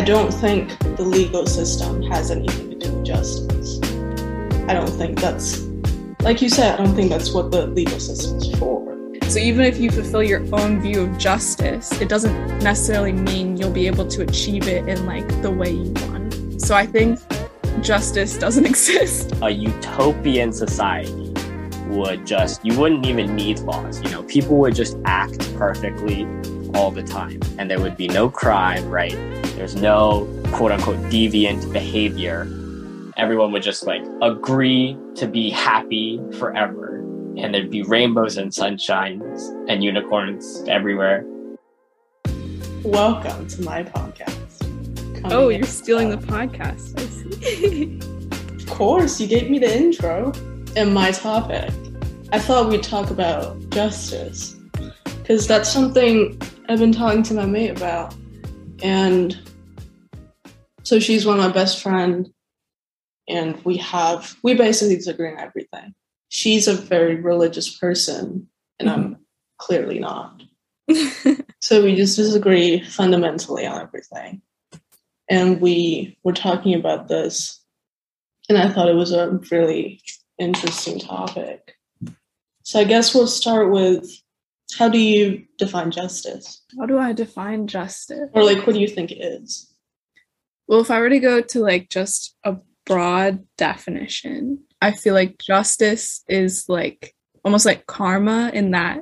I don't think the legal system has anything to do with justice. I don't think that's, like you said, I don't think that's what the legal system's for. So even if you fulfill your own view of justice, it doesn't necessarily mean you'll be able to achieve it in like the way you want. So I think justice doesn't exist. A utopian society would just you wouldn't even need laws, you know, people would just act perfectly all the time and there would be no crime, right? There's no quote unquote deviant behavior. Everyone would just like agree to be happy forever and there'd be rainbows and sunshines and unicorns everywhere. Welcome to my podcast. Oh, Coming Oh, you're stealing the podcast. I see. Of course, you gave me the intro and my topic. I thought we'd talk about justice because that's something I've been talking to my mate about. And so she's one of my best friend, and we have we basically disagree on everything. She's a very religious person, and I'm mm-hmm. clearly not. So we just disagree fundamentally on everything. And we were talking about this, and I thought it was a really interesting topic. So I guess we'll start with how do you define justice? How do I define justice? Or like what do you think it is? Well, if I were to go to like just a broad definition, I feel like justice is like almost like karma in that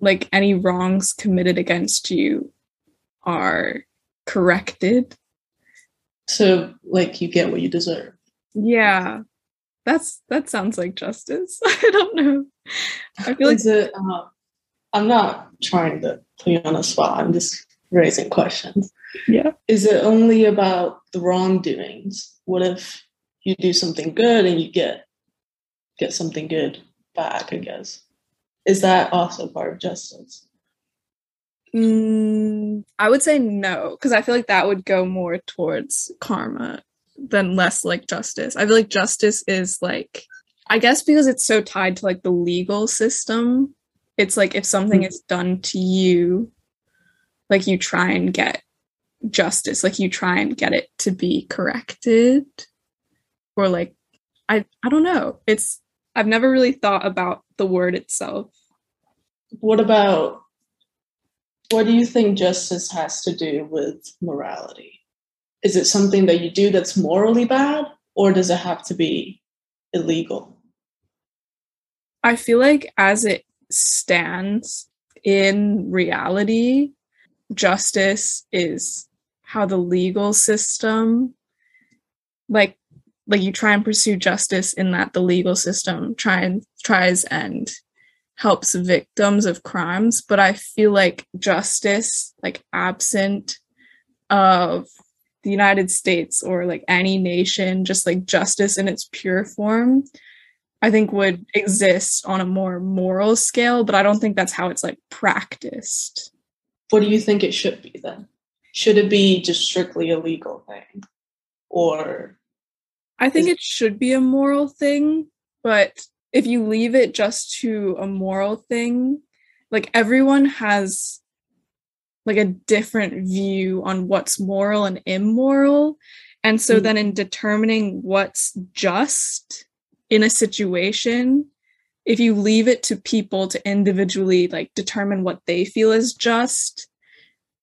like any wrongs committed against you are corrected. So like you get what you deserve. Yeah. That's that sounds like justice. I don't know. I feel like it uh, I'm not trying to put you on the spot, I'm just raising questions. Yeah. Is it only about the wrongdoings? What if you do something good and you get get something good back, I guess? Is that also part of justice? Mm, I would say no, because I feel like that would go more towards karma than less like justice. I feel like justice is like, I guess because it's so tied to like the legal system, it's like if something is done to you, like you try and get justice, like you try and get it to be corrected. Or like, I, I don't know. It's, I've never really thought about the word itself. What about what do you think justice has to do with morality? Is it something that you do that's morally bad, or does it have to be illegal? I feel like as it stands in reality, justice is how the legal system like like you try and pursue justice in that the legal system try and tries and helps victims of crimes but i feel like justice like absent of the united states or like any nation just like justice in its pure form I think would exist on a more moral scale, but I don't think that's how it's like practiced. What do you think it should be then? Should it be just strictly a legal thing? Or I think it should be a moral thing, but if you leave it just to a moral thing, like everyone has like a different view on what's moral and immoral. And so Mm. then in determining what's just in a situation, if you leave it to people to individually like determine what they feel is just,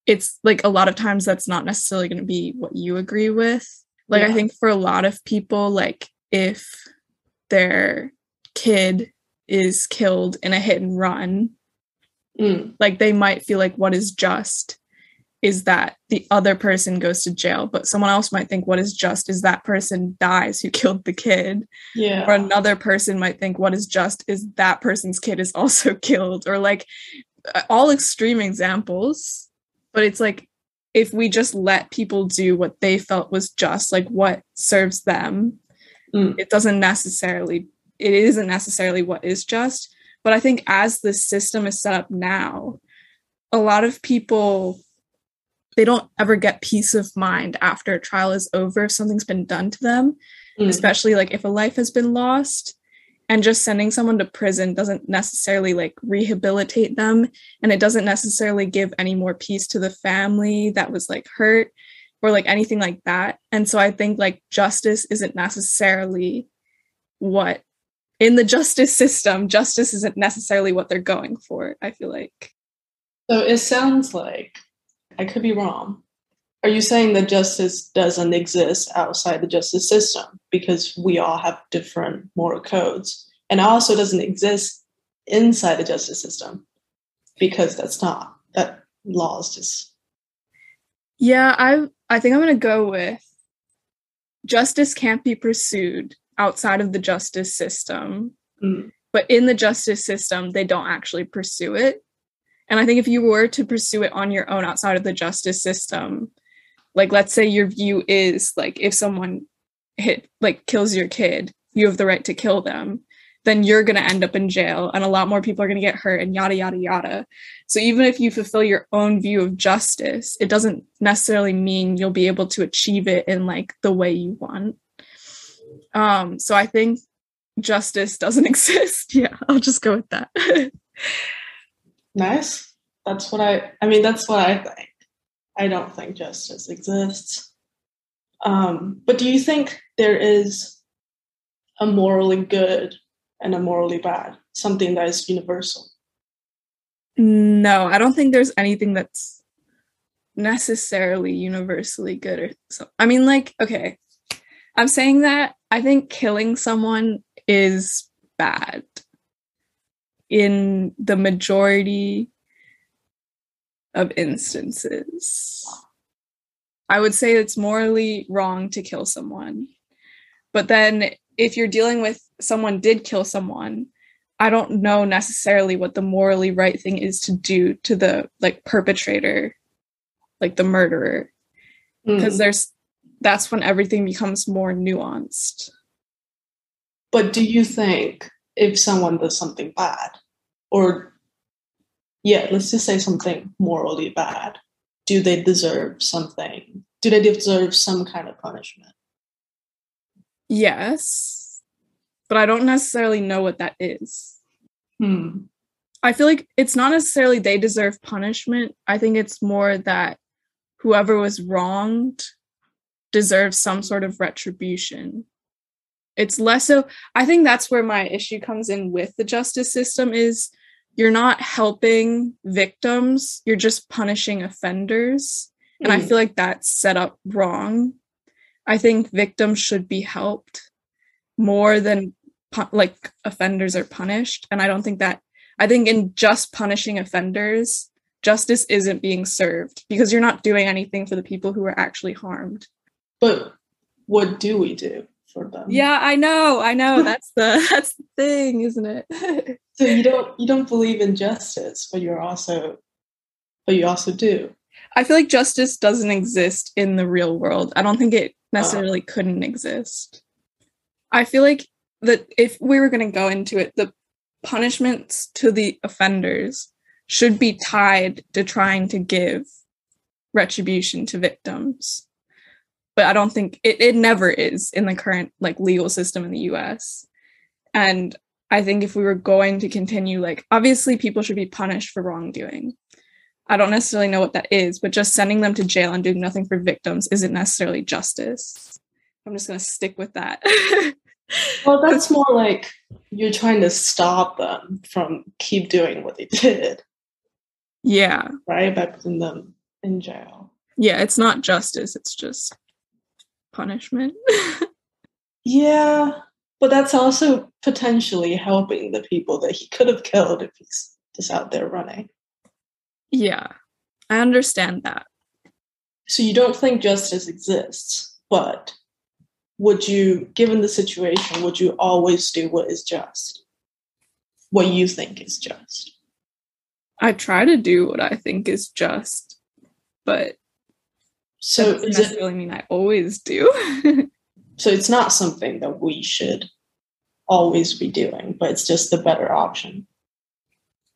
it's like a lot of times that's not necessarily going to be what you agree with. Like I think for a lot of people, like if their kid is killed in a hit and run, Mm, like they might feel like what is just is that the other person goes to jail, but someone else might think what is just is that person dies who killed the kid. yeah. Or another person might think what is just is that person's kid is also killed, or like all extreme examples. But it's like if we just let people do what they felt was just, like what serves them, Mm. it doesn't necessarily, it isn't necessarily what is just. But I think as the system is set up now, a lot of people they don't ever get peace of mind after a trial is over if something's been done to them Mm. especially like if a life has been lost and just sending someone to prison doesn't necessarily like rehabilitate them and it doesn't necessarily give any more peace to the family that was like hurt or like anything like that. And so I think like justice isn't necessarily what in the justice system, justice isn't necessarily what they're going for, I feel like. So it sounds like I could be wrong. Are you saying that justice doesn't exist outside the justice system because we all have different moral codes? And also doesn't exist inside the justice system because that's not that law is just Yeah, I I think I'm going to go with justice can't be pursued outside of the justice system. Mm. But in the justice system, they don't actually pursue it. And I think if you were to pursue it on your own outside of the justice system, like let's say your view is like if someone hit like kills your kid, you have the right to kill them, then you're going to end up in jail and a lot more people are going to get hurt and yada yada yada. So even if you fulfill your own view of justice, it doesn't necessarily mean you'll be able to achieve it in like the way you want. Um so I think justice doesn't exist. Yeah, I'll just go with that. nice. That's what I I mean that's what I think. I don't think justice exists. Um, but do you think there is a morally good and a morally bad, something that is universal? No, I don't think there's anything that's necessarily universally good or so. I mean, like, okay, I'm saying that I think killing someone is bad in the majority of instances. I would say it's morally wrong to kill someone. But then if you're dealing with someone did kill someone, I don't know necessarily what the morally right thing is to do to the like perpetrator, like the murderer. Because Mm. there's that's when everything becomes more nuanced. But do you think if someone does something bad, or yeah, let's just say something morally bad, do they deserve something? Do they deserve some kind of punishment? Yes. But I don't necessarily know what that is. Hmm. I feel like it's not necessarily they deserve punishment. I think it's more that whoever was wronged deserves some sort of retribution. It's less so I think that's where my issue comes in with the justice system is you're not helping victims, you're just punishing offenders. And I Mm. feel like that's set up wrong. I think victims should be helped more than like offenders are punished. And I don't think that, I think in just punishing offenders, justice isn't being served because you're not doing anything for the people who are actually harmed. But what do we do for them? Yeah, I know, I know. That's the that's the thing, isn't it? So you don't you don't believe in justice, but you're also but you also do. I feel like justice doesn't exist in the real world. I don't think it necessarily uh-huh. couldn't exist. I feel like that if we were going to go into it, the punishments to the offenders should be tied to trying to give retribution to victims. But I don't think it, it never is in the current like legal system in the US. And I think if we were going to continue, like obviously people should be punished for wrongdoing. I don't necessarily know what that is, but just sending them to jail and doing nothing for victims isn't necessarily justice. I'm just going to stick with that. Well, that's more like you're trying to stop them from keep doing what they did, yeah. right? By putting them in jail. Yeah, it's not justice, it's just punishment. Yeah, but that's also potentially helping the people that he could have killed if he's just out there running. yeah. I understand that. So you don't think justice exists, but would you, given the situation, would you always do what is just? What you think is just? I try to do what I think is just, but So that doesn't is it mean I always do. so it's not something that we should always be doing, but it's just the better option.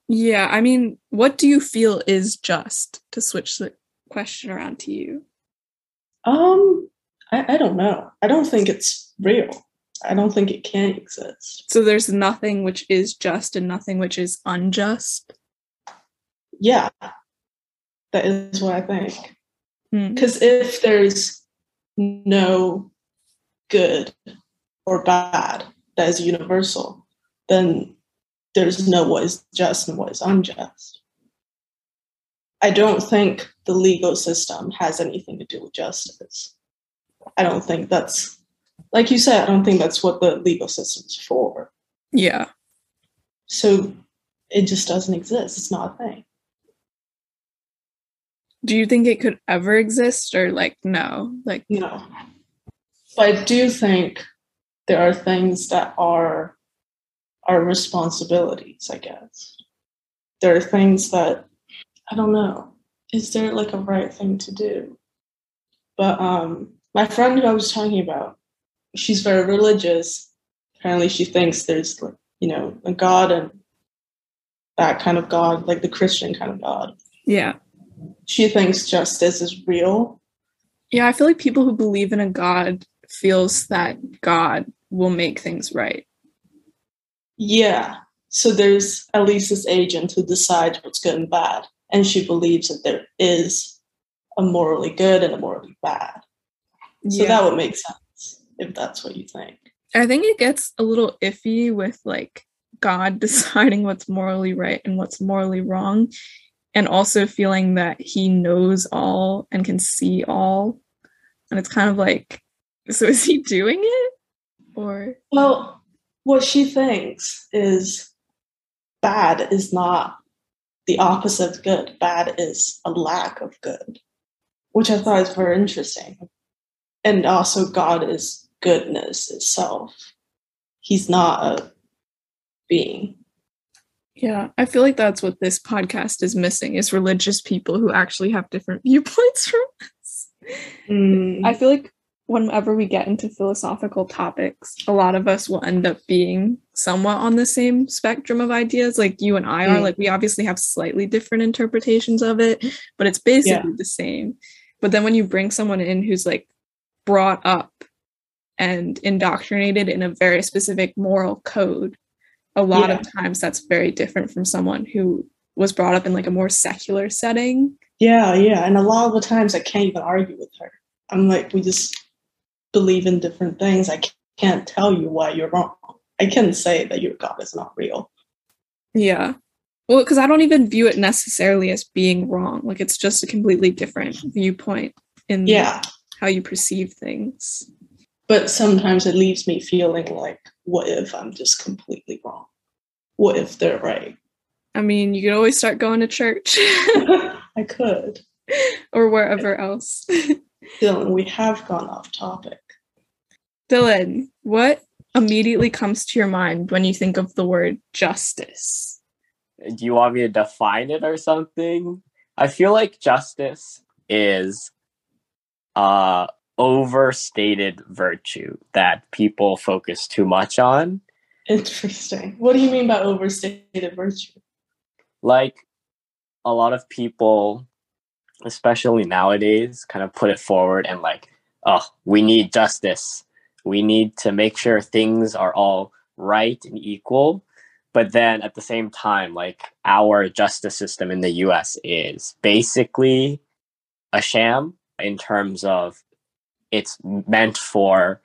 yeah, I mean, what do you feel is just to switch the question around to you? Um, I, I don't know. I don't think it's real. I don't think it can exist. So there's nothing which is just and nothing which is unjust. Yeah, that is what I think. Mm. Because if there's no good or bad that is universal, then there's no what is just and what is unjust. I don't think the legal system has anything to do with justice. I don't think that's, like you said, I don't think that's what the legal system's for. Yeah. So it just doesn't exist. It's not a thing. Do you think it could ever exist or like no? Like No. But I do think there are things that are our responsibilities, I guess. There are things that I don't know. Is there like a right thing to do? But um my friend who I was talking about, she's very religious. Apparently she thinks there's like, you know, a God and that kind of God, like the Christian kind of God. yeah. She thinks justice is real Yeah, I feel like people who believe in a god feels that God will make things right. Yeah. So there's at least this agent who decides what's good and bad. And she believes that there is a morally good and a morally bad. So that would make sense if that's what you think. I think it gets a little iffy with like God deciding what's morally right and what's morally wrong, and also feeling that he knows all and can see all. And it's kind of like, so is he doing it? Or, Well, what she thinks is bad is not the opposite of good. Bad is a lack of good, which I thought is very interesting. And also, God is goodness itself. He's not a being. Yeah, I feel like that's what this podcast is missing is religious people who actually have different viewpoints from us. I feel like whenever we get into philosophical topics, a lot of us will end up being somewhat on the same spectrum of ideas. Like you and I are, Mm. like we obviously have slightly different interpretations of it, but it's basically Yeah. the same. But then when you bring someone in who's like brought up and indoctrinated in a very specific moral code, a lot of times that's very different from someone who was brought up in like a more secular setting. Yeah, yeah. And a lot of the times I can't even argue with her. I'm like, we just believe in different things. I can't tell you why you're wrong. I can say that your God is not real. Yeah. Well, because I don't even view it necessarily as being wrong. Like it's just a completely different viewpoint in Yeah. how you perceive things. But sometimes it leaves me feeling like, what if I'm just completely wrong? What if they're right? I mean, you could always start going to church I could. or wherever else. Dylan, we have gone off topic. Dylan, what immediately comes to your mind when you think of the word justice? Do you want me to define it or something? I feel like justice is uh overstated virtue that people focus too much on. Interesting. What do you mean by overstated virtue? Like a lot of people, especially nowadays, kind of put it forward and like, oh, we need justice. We need to make sure things are all right and equal. But then at the same time, like our justice system in the US is basically a sham in terms of it's meant for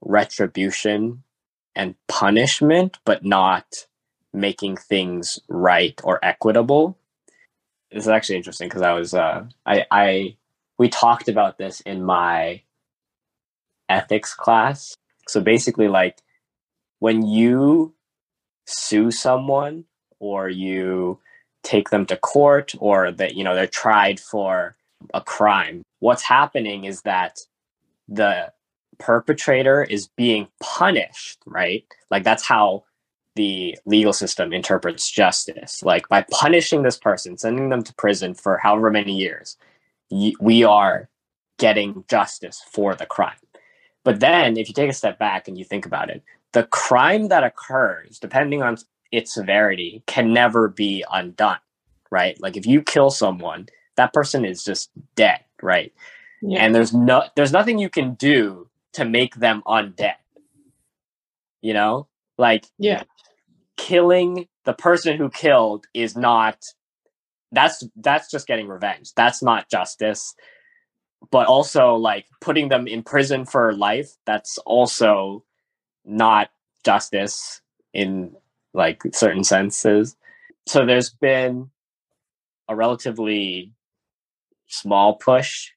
retribution and punishment, but not making things right or equitable. This is actually interesting because I was uh I I we talked about this in my ethics class. So basically like when you sue someone or you take them to court or that you know they're tried for a crime what's happening is that the perpetrator is being punished right? Like that's how the legal system interprets justice. Like by punishing this person sending them to prison for however many years y- we are getting justice for the crime. But then if you take a step back and you think about it the crime that occurs depending on its severity can never be undone right? Like if you kill someone that person is just dead right? Yeah. and there's no there's nothing you can do to make them undead you know? Like yeah. killing the person who killed is not that's that's just getting revenge. That's not justice. But also like putting them in prison for life that's also not justice in like certain senses. So there's been a relatively small push.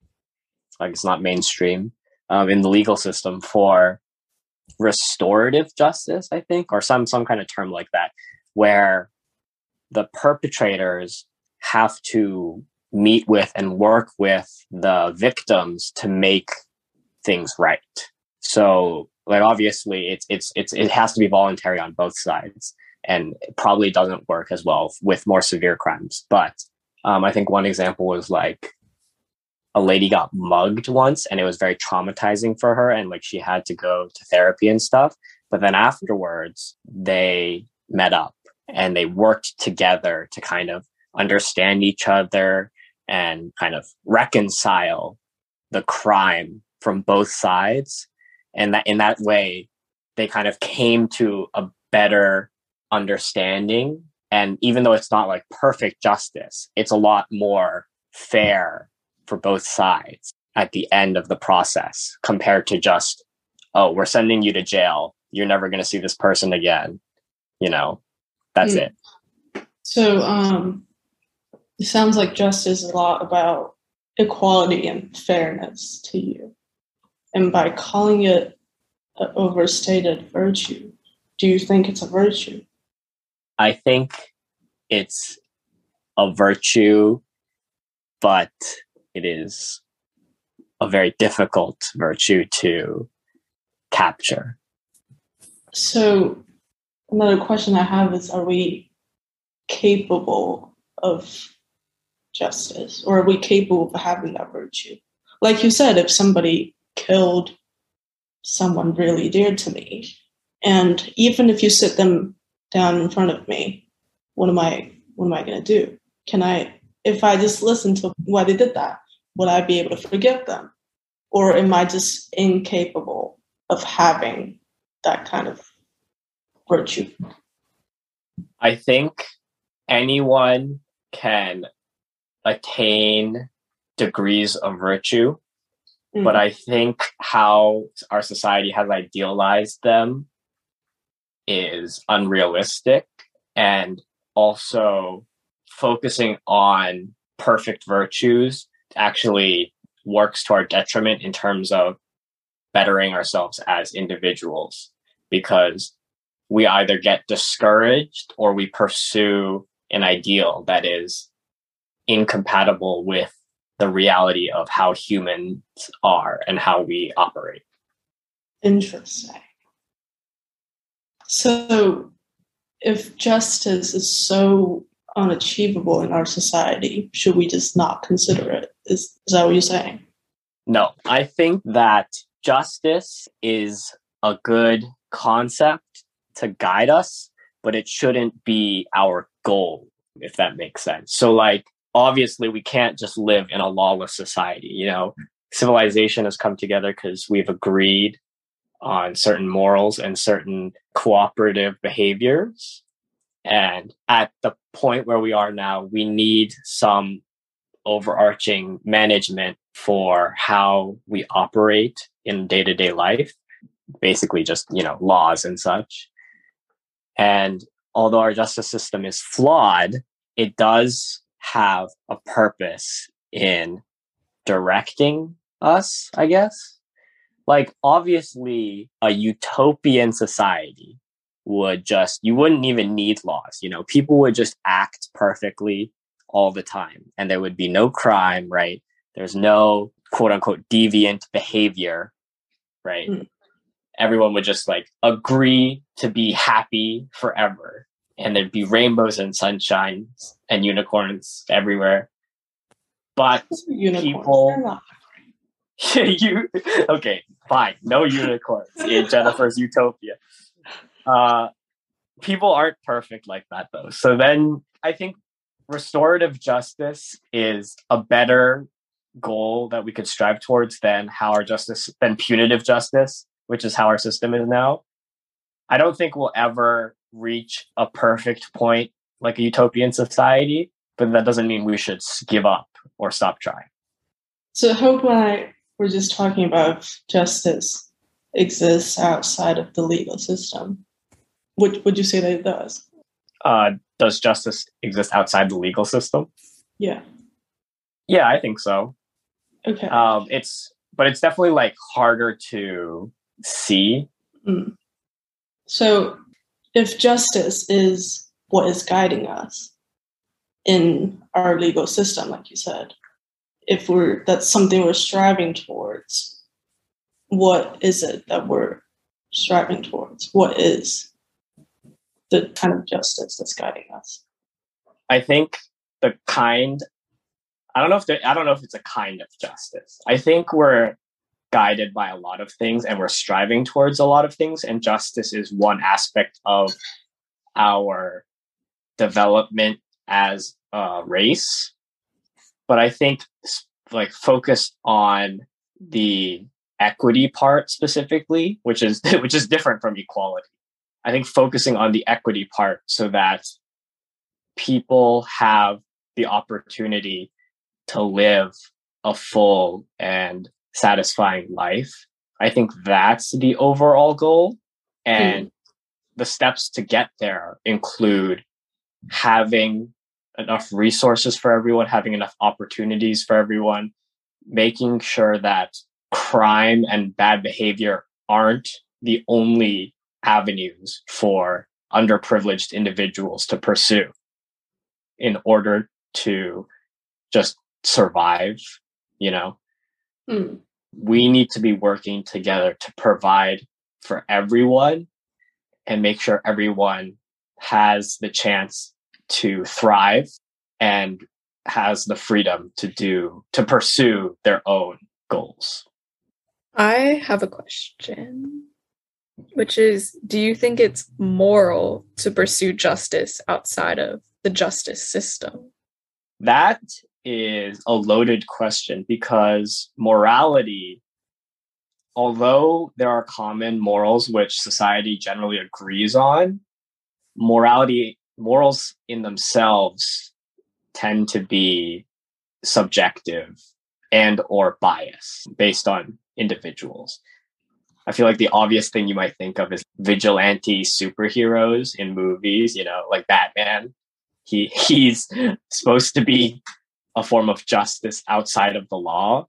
Like it's not mainstream um, in the legal system for restorative justice i think or some some kind of term like that where the perpetrators have to meet with and work with the victims to make things right. So like obviously it's it's it's it has to be voluntary on both sides and it probably doesn't work as well with more severe crimes. But um, I think one example was like a lady got mugged once and it was very traumatizing for her and like she had to go to therapy and stuff. But then afterwards they met up and they worked together to kind of understand each other and kind of reconcile the crime from both sides and that in that way they kind of came to a better understanding and even though it's not like perfect justice it's a lot more fair for both sides at the end of the process compared to just oh we're sending you to jail you're never going to see this person again you know that's mm. it so um it sounds like justice is a lot about equality and fairness to you. And by calling it an overstated virtue, do you think it's a virtue? I think it's a virtue, but it is a very difficult virtue to capture. So, another question I have is Are we capable of justice? Or are we capable of having that virtue? Like you said, if somebody killed someone really dear to me, and even if you sit them down in front of me, what am I what am I gonna do? Can I if I just listen to why they did that, would I be able to forgive them? Or am I just incapable of having that kind of virtue? I think anyone can attain degrees of virtue, mm-hmm. but I think how our society has idealized them is unrealistic and also focusing on perfect virtues actually works to our detriment in terms of bettering ourselves as individuals because we either get discouraged or we pursue an ideal that is incompatible with the reality of how humans are and how we operate. Interesting. So, if justice is so unachievable in our society, should we just not consider it? Is, is that what you're saying? No, I think that justice is a good concept to guide us, but it shouldn't be our goal, if that makes sense. So, like, obviously we can't just live in a lawless society you know civilization has come together because we've agreed on certain morals and certain cooperative behaviors and at the point where we are now we need some overarching management for how we operate in day-to-day life basically just you know laws and such and although our justice system is flawed it does have a purpose in directing us, I guess. Like, obviously, a utopian society would just, you wouldn't even need laws. You know, people would just act perfectly all the time and there would be no crime, right? There's no quote unquote deviant behavior, right? Mm. Everyone would just like agree to be happy forever and there'd be rainbows and sunshine and unicorns everywhere. But people, you okay? Fine, no unicorns in Jennifer's utopia. Uh, people aren't perfect like that though. So then I think restorative justice is a better goal that we could strive towards than how our justice than punitive justice, which is how our system is now. I don't think we'll ever reach a perfect point like a utopian society, but that doesn't mean we should give up or stop trying. So Hope and I were just talking about justice exists outside of the legal system. Would would you say that it does? Uh, does justice exist outside the legal system? Yeah. Yeah, I think so. Okay. Um, it's but it's definitely like harder to see. Mm. So, if justice is what is guiding us in our legal system, like you said, if we're that's something we're striving towards, what is it that we're striving towards? What is the kind of justice that's guiding us? I think the kind I don't know if I don't know if it's a kind of justice. I think we're guided by a lot of things and we're striving towards a lot of things and justice is one aspect of our development as a race. But I think like focus on the equity part specifically, which is which is different from equality. I think focusing on the equity part so that people have the opportunity to live a full and satisfying life. I think that's the overall goal. And mm. the steps to get there include having enough resources for everyone, having enough opportunities for everyone, making sure that crime and bad behavior aren't the only avenues for underprivileged individuals to pursue in order to just survive, you know. Mm. We need to be working together to provide for everyone and make sure everyone has the chance to thrive and has the freedom to do to pursue their own goals. I have a question, which is Do you think it's moral to pursue justice outside of the justice system? That is a loaded question because morality, although there are common morals which society generally agrees on, morality, morals in themselves tend to be subjective and or biased based on individuals. I feel like the obvious thing you might think of is vigilante superheroes in movies, you know, like Batman. He he's supposed to be a form of justice outside of the law.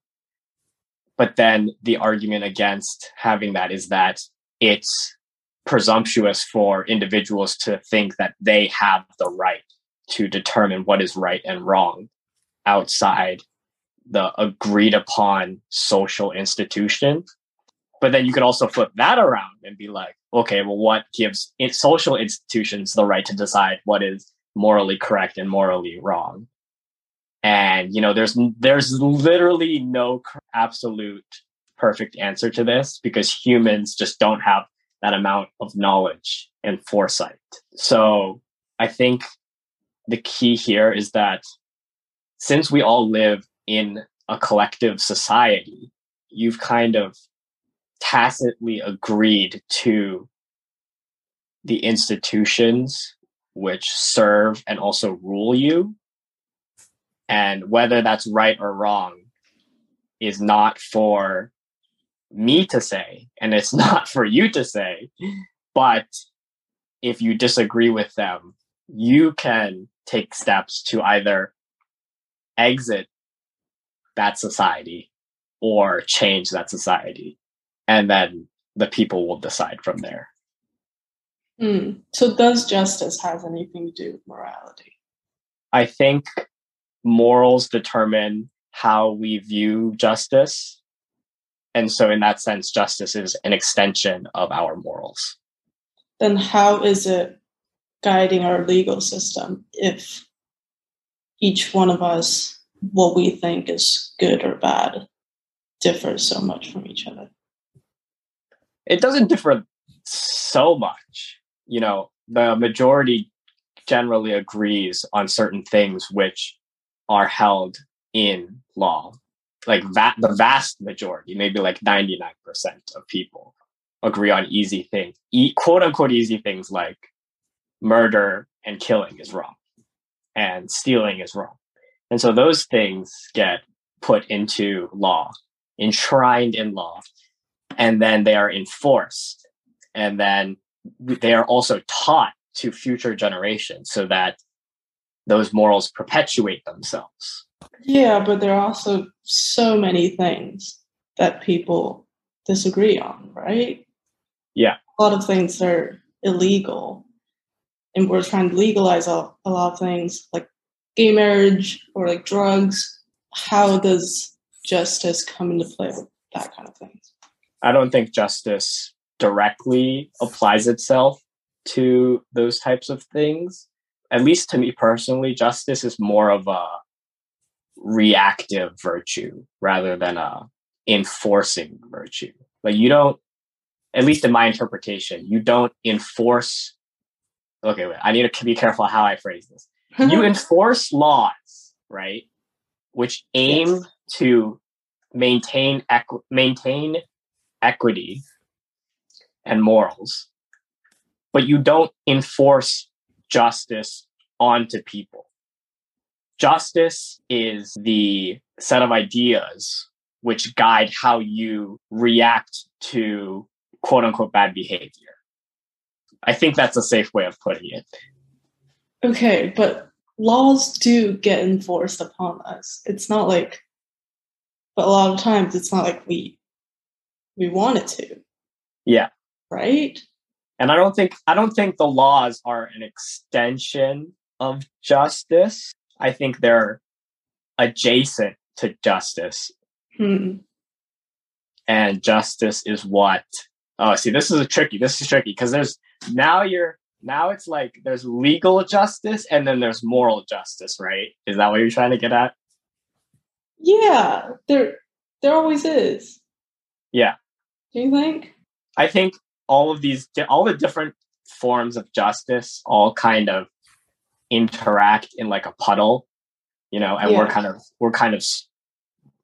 But then the argument against having that is that it's presumptuous for individuals to think that they have the right to determine what is right and wrong outside the agreed upon social institution. But then you could also flip that around and be like, okay, well, what gives social institutions the right to decide what is morally correct and morally wrong? and you know there's there's literally no absolute perfect answer to this because humans just don't have that amount of knowledge and foresight so i think the key here is that since we all live in a collective society you've kind of tacitly agreed to the institutions which serve and also rule you and whether that's right or wrong is not for me to say, and it's not for you to say. But if you disagree with them, you can take steps to either exit that society or change that society. And then the people will decide from there. Mm. So, does justice have anything to do with morality? I think morals determine how we view justice. And so, in that sense, justice is an extension of our morals. Then, how is it guiding our legal system if each one of us, what we think is good or bad, differs so much from each other? It doesn't differ so much. You know, the majority generally agrees on certain things which are held in law. Like va- the vast majority, maybe like 99% of people agree on easy things, e- quote unquote easy things like murder and killing is wrong and stealing is wrong. And so those things get put into law, enshrined in law, and then they are enforced. And then they are also taught to future generations so that those morals perpetuate themselves. Yeah, but there are also so many things that people disagree on, right? Yeah. A lot of things are illegal. And we're trying to legalize a, a lot of things like gay marriage or like drugs. How does justice come into play with that kind of thing? I don't think justice directly applies itself to those types of things. At least to me personally, justice is more of a reactive virtue rather than a enforcing virtue. Like you don't, at least in my interpretation, you don't enforce. Okay, wait, I need to be careful how I phrase this. you enforce laws, right, which aim yes. to maintain equ- maintain equity and morals, but you don't enforce justice onto people. Justice is the set of ideas which guide how you react to quote unquote bad behavior. I think that's a safe way of putting it. Okay, but laws do get enforced upon us. It's not like, but a lot of times it's not like we we want it to. Yeah. Right? And I don't think I don't think the laws are an extension of justice. I think they're adjacent to justice. Hmm. And justice is what oh see this is a tricky this is tricky because there's now you're now it's like there's legal justice and then there's moral justice, right? Is that what you're trying to get at? Yeah, there there always is. Yeah. Do you think? I think all of these, all the different forms of justice, all kind of interact in like a puddle, you know, and yeah. we're kind of we're kind of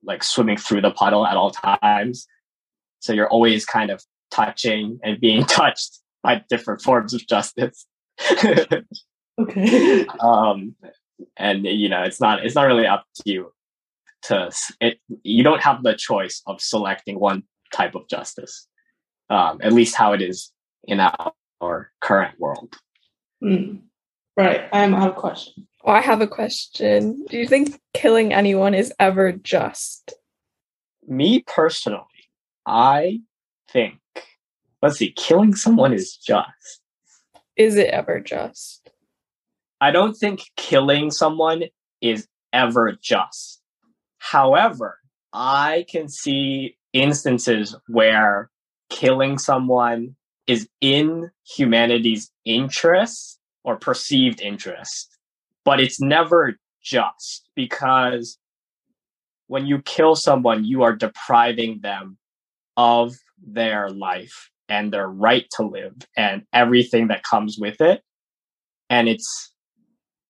like swimming through the puddle at all times. So you're always kind of touching and being touched by different forms of justice. okay. Um, and you know, it's not it's not really up to you to it. You don't have the choice of selecting one type of justice, um, at least how it is in our, our current world. Mm. Right. I have a question. Oh, I have a question. Do you think killing anyone is ever just? Me personally, I think, let's see, killing someone is just. Is it ever just? I don't think killing someone is ever just. However, I can see instances where killing someone is in humanity's interest or perceived interest, but it's never just because when you kill someone, you are depriving them of their life and their right to live and everything that comes with it. And it's,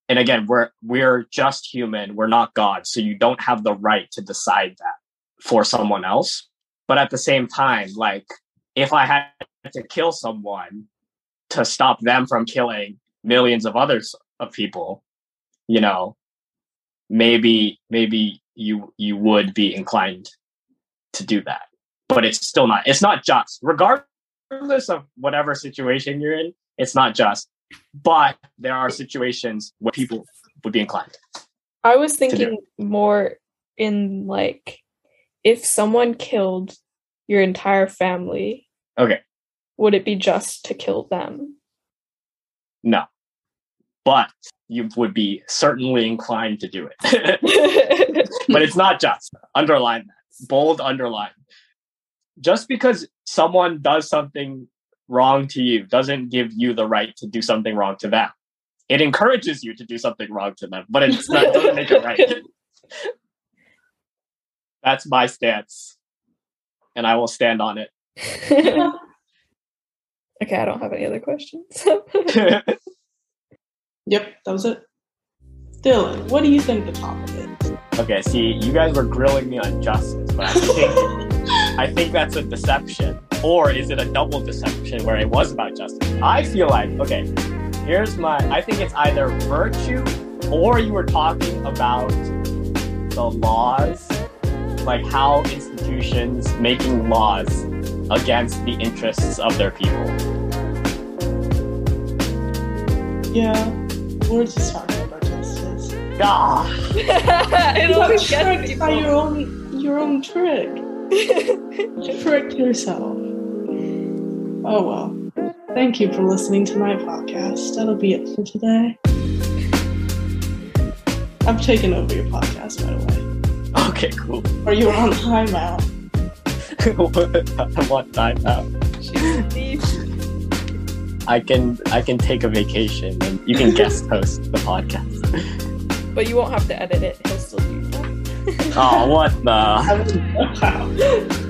and again, we're, we're just human. We're not God. So you don't have the right to decide that for someone else. But at the same time, like if I had to kill someone to stop them from killing millions of others of people, you know, maybe maybe you you would be inclined to do that. But it's still not it's not just regardless of whatever situation you're in, it's not just. But there are situations where people would be inclined. I was thinking more in like if someone killed your entire family, okay, would it be just to kill them? No. But you would be certainly inclined to do it. but it's not just. Underline that. Bold underline. Just because someone does something wrong to you doesn't give you the right to do something wrong to them. It encourages you to do something wrong to them, but not, doesn't make it right. That's my stance. And I will stand on it. okay, I don't have any other questions. yep, that was it. Dylan, what do you think the topic is? Okay, see, you guys were grilling me on justice, but I think I think that's a deception. Or is it a double deception where it was about justice? I feel like, okay, here's my I think it's either virtue or you were talking about the laws like how institutions making laws against the interests of their people. Yeah, we're just talking about justice. Ah, it You got always gets tricked by your own your own trick. You tricked yourself. Oh well. Thank you for listening to my podcast. That'll be it for today. I've taken over your podcast, by the way. Okay, cool. Or you were on timeout. what time out? She's a thief. I can I can take a vacation and you can guest host the podcast. But you won't have to edit it. He'll still do that. Oh, what the?